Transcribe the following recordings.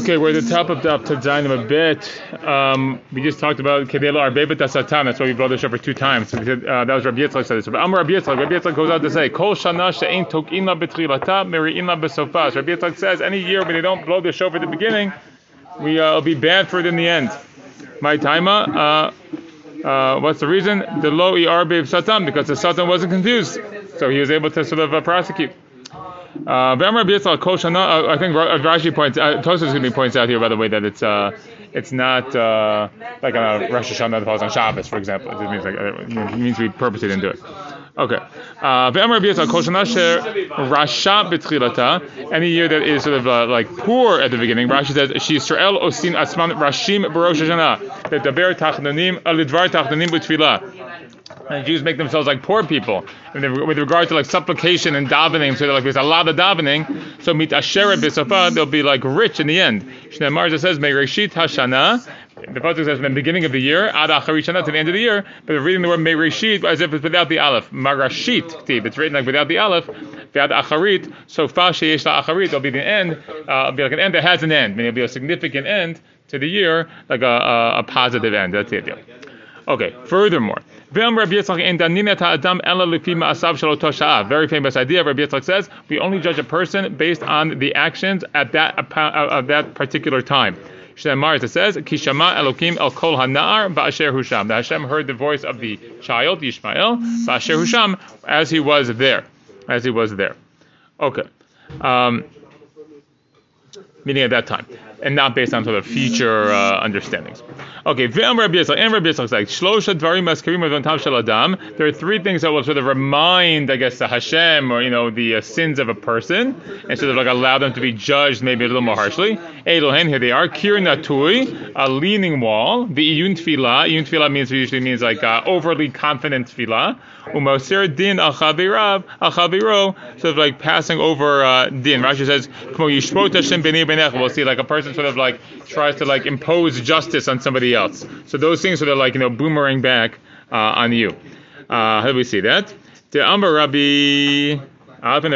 Okay, we're at the top of the Tadzanim a bit. Um, we just talked about Kedela Arbebet Satan. That's why we brought this over two times. So said, uh, that was Rabbi Yitzchak said this. But Amar Rabbi Yitzchak, Rabbi Yitzchak goes out to say, Kol Shana She'ein Tok'ina B'tchilata Meri'ina B'sofas. Rabbi Yitzchak says, any year when they don't blow the shofar at the beginning, we, uh, it'll be bad for it in the end. My timer, uh, uh, what's the reason? The lo Arbev Satan, because the Satan wasn't confused. So he was able to sort of uh, prosecute. Uh, uh, I think Rashi points, uh, Tosas going to be points out here, by the way, that it's uh, it's not uh, like a Rosh Hashanah that falls on Shabbos, for example. It means like it means we purposely didn't do it. Okay. Uh, any year that is sort of uh, like poor at the beginning, Rashi says, She Israel osin asman rashim barosh Hashanah. That daber tachnanim alidvar tachnanim b'tfilah and Jews make themselves like poor people with regard to like supplication and davening. So like there's a lot of davening. So mit asher b'safa they'll be like rich in the end. Shnei Marza says Meireshit Hashana. The pasuk says from the beginning of the year ad acharishana to the end of the year. But they're reading the word Meireshit as if it's without the aleph. Marashit It's written like without the aleph. V'ad acharit. So fa sheyesh acharit. It'll be the end. Uh, it'll be like an end that has an end. I mean, it'll be a significant end to the year, like a, a, a positive end. That's the idea. Okay. Furthermore. Very famous idea. Rabbi Yitzchak says we only judge a person based on the actions at that of that particular time. Shemar it says Kishama Elokim El Kol Hanar Ba'asher Husham. That Hashem heard the voice of the child Yishmael Ba'asher Husham as he was there, as he was there. Okay. Um, meaning at that time and not based on sort of future uh, understandings. Okay, Rabbi and Rabbi Yitzchak like Shlosha Adam. There are three things that will sort of remind, I guess, the Hashem or you know the uh, sins of a person, and sort of like allow them to be judged maybe a little more harshly. Elohen, here they are. Kir Natui, a leaning wall. The Iyun Tfilah. Iyun Tfilah means usually means like uh, overly confident Tfilah. Umosir Din Achavirav Achaviro, sort of like passing over uh, Din. Rashi says, We'll see like a person sort of like tries to like impose justice on somebody else. So those things sort of like you know boomerang back uh, on you. Uh, how do we see that? The Ambar Rabbi. Anybody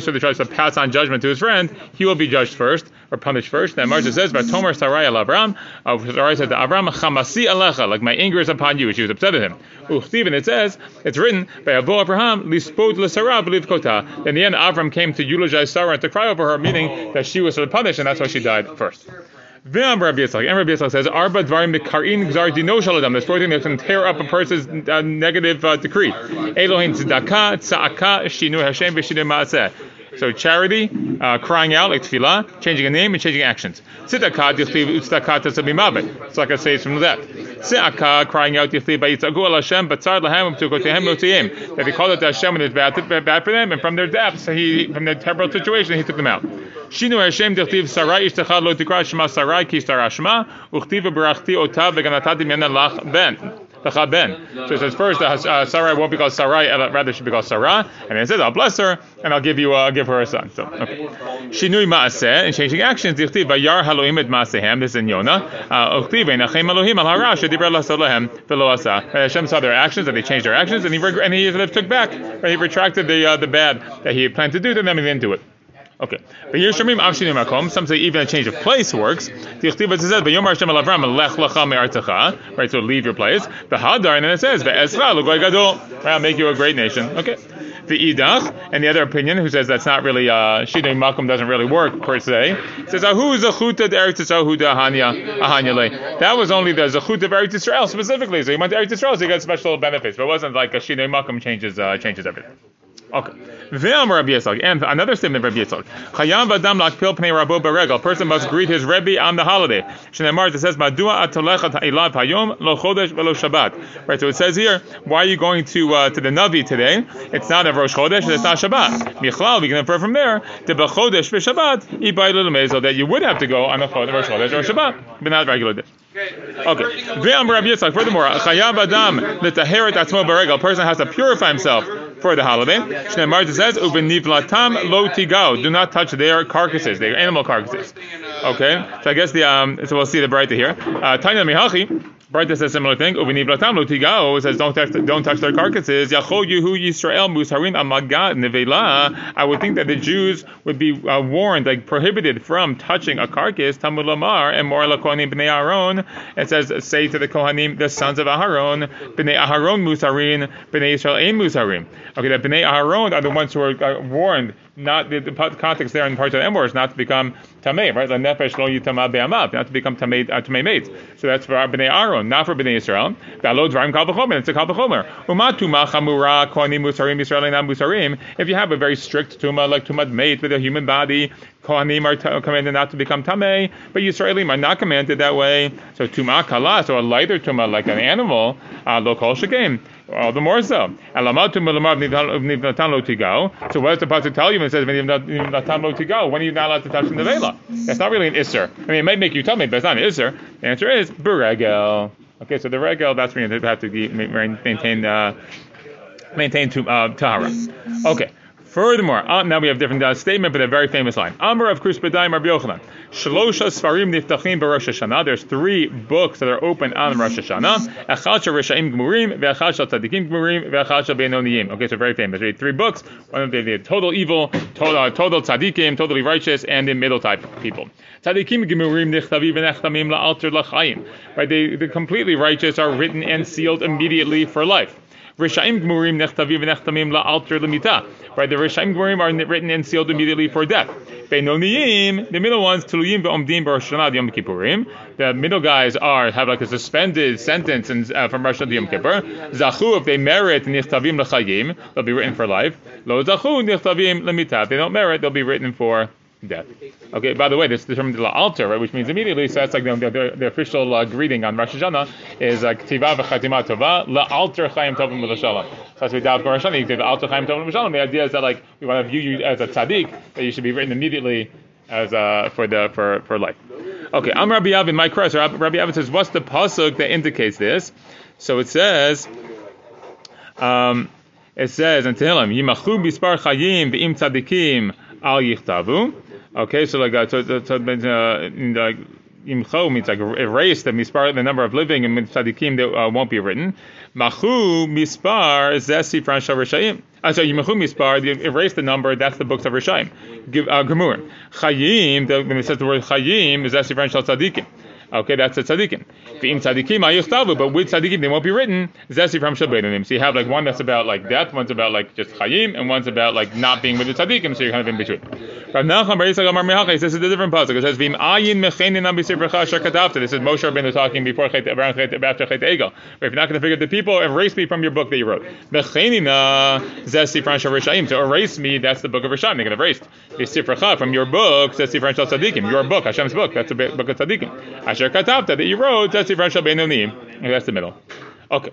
sort of tries to pass on judgment to his friend, he will be judged first or punished first. Then Martha says, "Vatomer Sarai al Avram." Uh, Sarai said Avram, "Chamasi alecha," like my anger is upon you. She was upset at him. Uchtiv, it says, it's written by Abu Abraham, "Lispod l'Sarah believe kota." In the end, Avram came to eulogize Sarah and to cry over her, meaning that she was punished, and that's why she died first. And Rabbi Yitzchak says, Arba dvarim mikarin gzar dino shaladam. There's four things that can tear up a person's uh, negative uh, decree. Elohim tzedakah, tza'aka, shinu Hashem, v'shinu ma'aseh. So charity, uh, crying out like tefillah, changing a name and changing actions. Tzedakah, dichtiv utzedakah tasabimabed. It's like I say it's from that. Tzedakah, crying out dichtiv ba'yitzagu al Hashem, batzar lahem u'ptukotehem notiim. That they called it to Hashem when it's bad, bad for them, and from their depths, he, from their terrible situation, he took them out. Shinu Hashem dichtiv sarai ishtachad lo tikra shema sarai ki sarashma, uchtiv v'barachti otav v'ganatati mena lach ben. So it says first, uh, Sarai won't be called Sarai, uh, rather should be called Sarah. And then it says, I'll bless her and I'll give you, uh, give her a son. So, okay. Shinui ma'aseh, in changing actions, this is in Yonah. Uh, v'nachem Elohim al. Hashem saw their actions, and they changed their actions, and he, and he took back, and he retracted the, uh, the bad that he planned to do, to then he didn't do it. Okay. But here Shemim Avshinu Makom. Some say even a change of place works. The says, "But Yomar Shem Avram Lech Lecha Me'artecha." Right. So leave your place. The Hadar, and then it says, "Ve'ezra Lugoy Gadol." I'll make you a great nation. Okay. The Idach, and the other opinion, who says that's not really uh, Makom doesn't really work per se, says Ahu Zachuta Eretz Yisrael Ahanya Ahanyale. That was only the Zachut of Eretz Yisrael specifically. So he went to Eretz Yisrael, so he got special benefits, but it wasn't like a Shinui Makom changes uh, changes everything. Okay. Ve'am Rabbi Yitzchak. And another statement of Rabbi Yitzchak. Chayam v'adam lakpil pnei rabo beregel. A person must greet his Rebbe on the holiday. Shneimar, it says, Madua atolechat ilav hayom lo chodesh velo Shabbat. Right, so it says here, why are you going to uh, to the Navi today? It's not a Rosh Chodesh, it's not Shabbat. Michlal, we can infer from there, the b'chodesh v'Shabbat, ibai little mezel, that you would have to go on a Rosh Chodesh or Shabbat, but not regular day. Okay. Ve'am Rabbi Yitzchak. Furthermore, chayav adam l'taheret atzmo beregel. A person has to purify himself for the holiday. Shnei Marta says, "Ubenivlatam lo tigao." Do not touch their carcasses, their animal carcasses. Okay. So I guess the um. So we'll see the brighter here. Uh, Tanya mihachi. Bright says similar thing. Uviniv latam lo tigao says don't touch don't touch their carcasses. Yachol Yehu Yisrael Musarin Amagat Nevela. I would think that the Jews would be uh, warned, like prohibited from touching a carcass. Tamud Lamar and Mor Lakohanim Bnei Aaron. It says say to the Kohanim, the sons of Aharon, Bnei Aharon Musarin, Bnei Israel Ein. Okay, that Bnei Aharon are the ones who are uh, warned not the, the, context there in parts of M is not to become tamei, right? Like nefesh lo yitama be'amav, not to become tamei uh, tamei mates. So that's for bnei Aaron, not for bnei Israel. V'alo dvarim kal v'chomer, it's a kal v'chomer. Umatuma chamura kohanim musarim Yisraelim musarim. If you have a very strict tuma like tumat mate with a human body, kohanim are commanded not to become tamei, but Yisraelim are not commanded that way. So tuma kala, so a lighter tuma like an animal, uh, lo kol shekem all the more so. So what does the pasuk tell you it says when When are you not allowed to touch the nevela? That's not really an isser. I mean, it might make you me, but it's not an isser. The answer is beregel. Okay, so the regel that's when you have to maintain uh, maintain to, uh, tahara. Okay. Furthermore, uh, now we have different uh, statement, but a very famous line. Amr of Krus B'dayim Rabbi Yochanan. Shlosha Svarim Niftachim B'Rosh Hashanah. There's three books that are open on Rosh Hashanah. Echad Shal Rishaim Gmurim, Ve'echad Shal Tzadikim Gmurim, Ve'echad Shal. Okay, so very famous. Read three books. One of them the total evil, total, uh, total tzaddikim, totally righteous, and the middle type people. Tzadikim Gmurim Nichtavi V'nechtamim La'alter L'chaim. Right, they, the completely righteous are written and sealed immediately for life. Rishaim Gmurim Nechtavi V'nechtamim La'alter L'mita. Right, the Rishaim Gmurim are written and sealed immediately for death. Benoniyim, the middle ones, Tuluyim Ve'omdim B'Rosh Yom Kippurim. The middle guys are have like a suspended sentence in, uh, from Rosh Yom Kippur. Zachu, if they merit Nichtavim L'Chayim, they'll be written for life. Lo Zachu Nichtavim L'Mita. If they don't merit, they'll be written for death. Okay, by the way, this is determined the altar, right, which means immediately, so that's like the, the, the official uh, greeting on Rosh Hashanah is uh, Ktiva v'chatima tova, la'alter chayim tovim v'lashalom. So as we doubt Rosh Hashanah, you say alter chayim tovim v'lashalom. The idea is that like we want to view you as a tzaddik, that you should be written immediately as uh, for the for for life. Okay, I'm Rabbi Avin. My cross. Rabbi Avin says, what's the pasuk that indicates this? So it says. Um, it says in Tehillim, Yimachu bispar chayim v'im tzadikim al yichtavu. Okay, so like uh, so, so, uh, the, imcho means like erase the mispar, the number of living, and tzadikim that uh, won't be written. Machu mispar zesi fransha rishayim. Uh, so yimachu mispar, erase the number. That's the books of rishayim. Uh, Gemur. Chayim. When it says the word chayim, is zesi fransha tzadikim. Okay, that's a tzaddikim. In tzaddikim ayuchtavu, but with tzaddikim they won't be written. Zesi from shabedanim. So you have like one that's about like death, one's about like just chayim, and one's about like not being with the tzaddikim. So you're kind of in between. Rav Nachman Bar Yisrael Amar Mehachis. This is a different pasuk. It says v'im ayin mechenin am b'sifrecha shakatavta. This is Moshe Rabbeinu talking before chet around chet after chet egel. If you're not going to figure out the people, erase me from your book that you wrote. Mechenina zesi from sharishaim. To erase me, that's the book of Rishayim. They get erased. B'sifrecha from your book, zesi from tzaddikim. Your book, Hashem's book. That's a book of tzaddikim. Asher katavta that you wrote, that's Rashal Beinonim. That's the middle. Okay.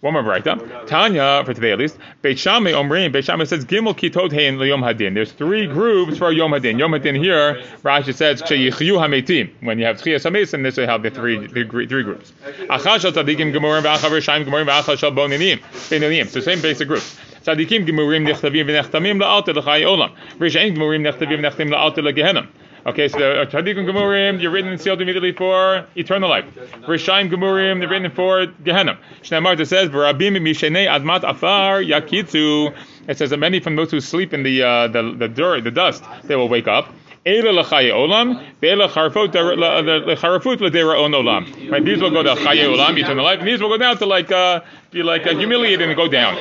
One more write-up. Tanya, for today at least, Beit Shammai Omrim, Beit Shammai says, Gimel Kitot Hein Yom Hadin. There's three groups for Yom Hadin. Yom Hadin here, Rashi says, Sheyichyu HaMeitim. When you have Tchiyas HaMesim, this will have the three, the three groups. Achal Shal Tzadikim Gemurim V'achal Rishayim Gemurim V'achal Shal Bonanim. Beinonim. So same basic groups. Tzadikim Gemurim Nechtavim V'nechtamim La'alter L'chai Olam. Rishayim Gemurim Nechtavim V'nechtamim La'alter. Okay, so the Tzaddikim Gemurim, you're written and sealed immediately for eternal life. Rishayim Gemurim, they're written for Gehenna. Shnei Marta says, "V'rabim mishenei admat afar yakitzu." It says that many from those who sleep in the uh, the the dirt, the dust, they will wake up. Right, these will go to chaye olam, eternal life, and these will go down to like uh, be like uh, humiliated and go down.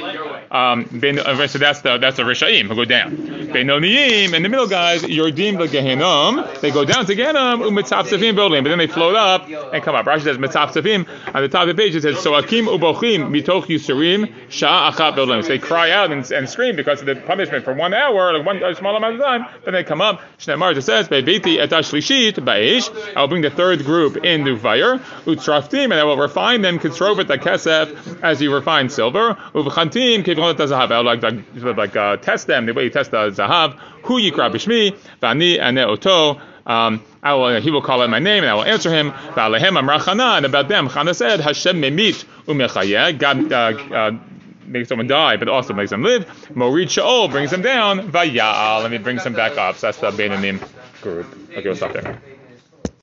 Um, uh, so that's the that's the rishaim who go down. Benoniyim and the middle guys, Yordim Gehenom, they go down to Gehenom umitzapsafim building, but then they float up and come up. Rashi says mitzapsafim on the top of the page. It says so akim ubochim mitoch yusurim sha achat building. So they cry out and, and scream because of the punishment for one hour, like one small amount of time. Then they come up. Shneimar says be'viti etashlishit ba'ish. I will bring the third group into fire utraftim, and I will refine them kitzrovet the kesef as you refine silver uvchantim like like, like uh, test them the way you test the zahav. Hu yikra b'shmi v'ani ane oto. Um, I will, he will call out my name and I will answer him. And about them, Chana said, Hashem memit umechayeh. God uh, uh, makes someone die, but also makes them live. Morid Shaol brings them down. Vayal, and he brings them back up. So that's the Beinanim group. Okay, we'll stop there.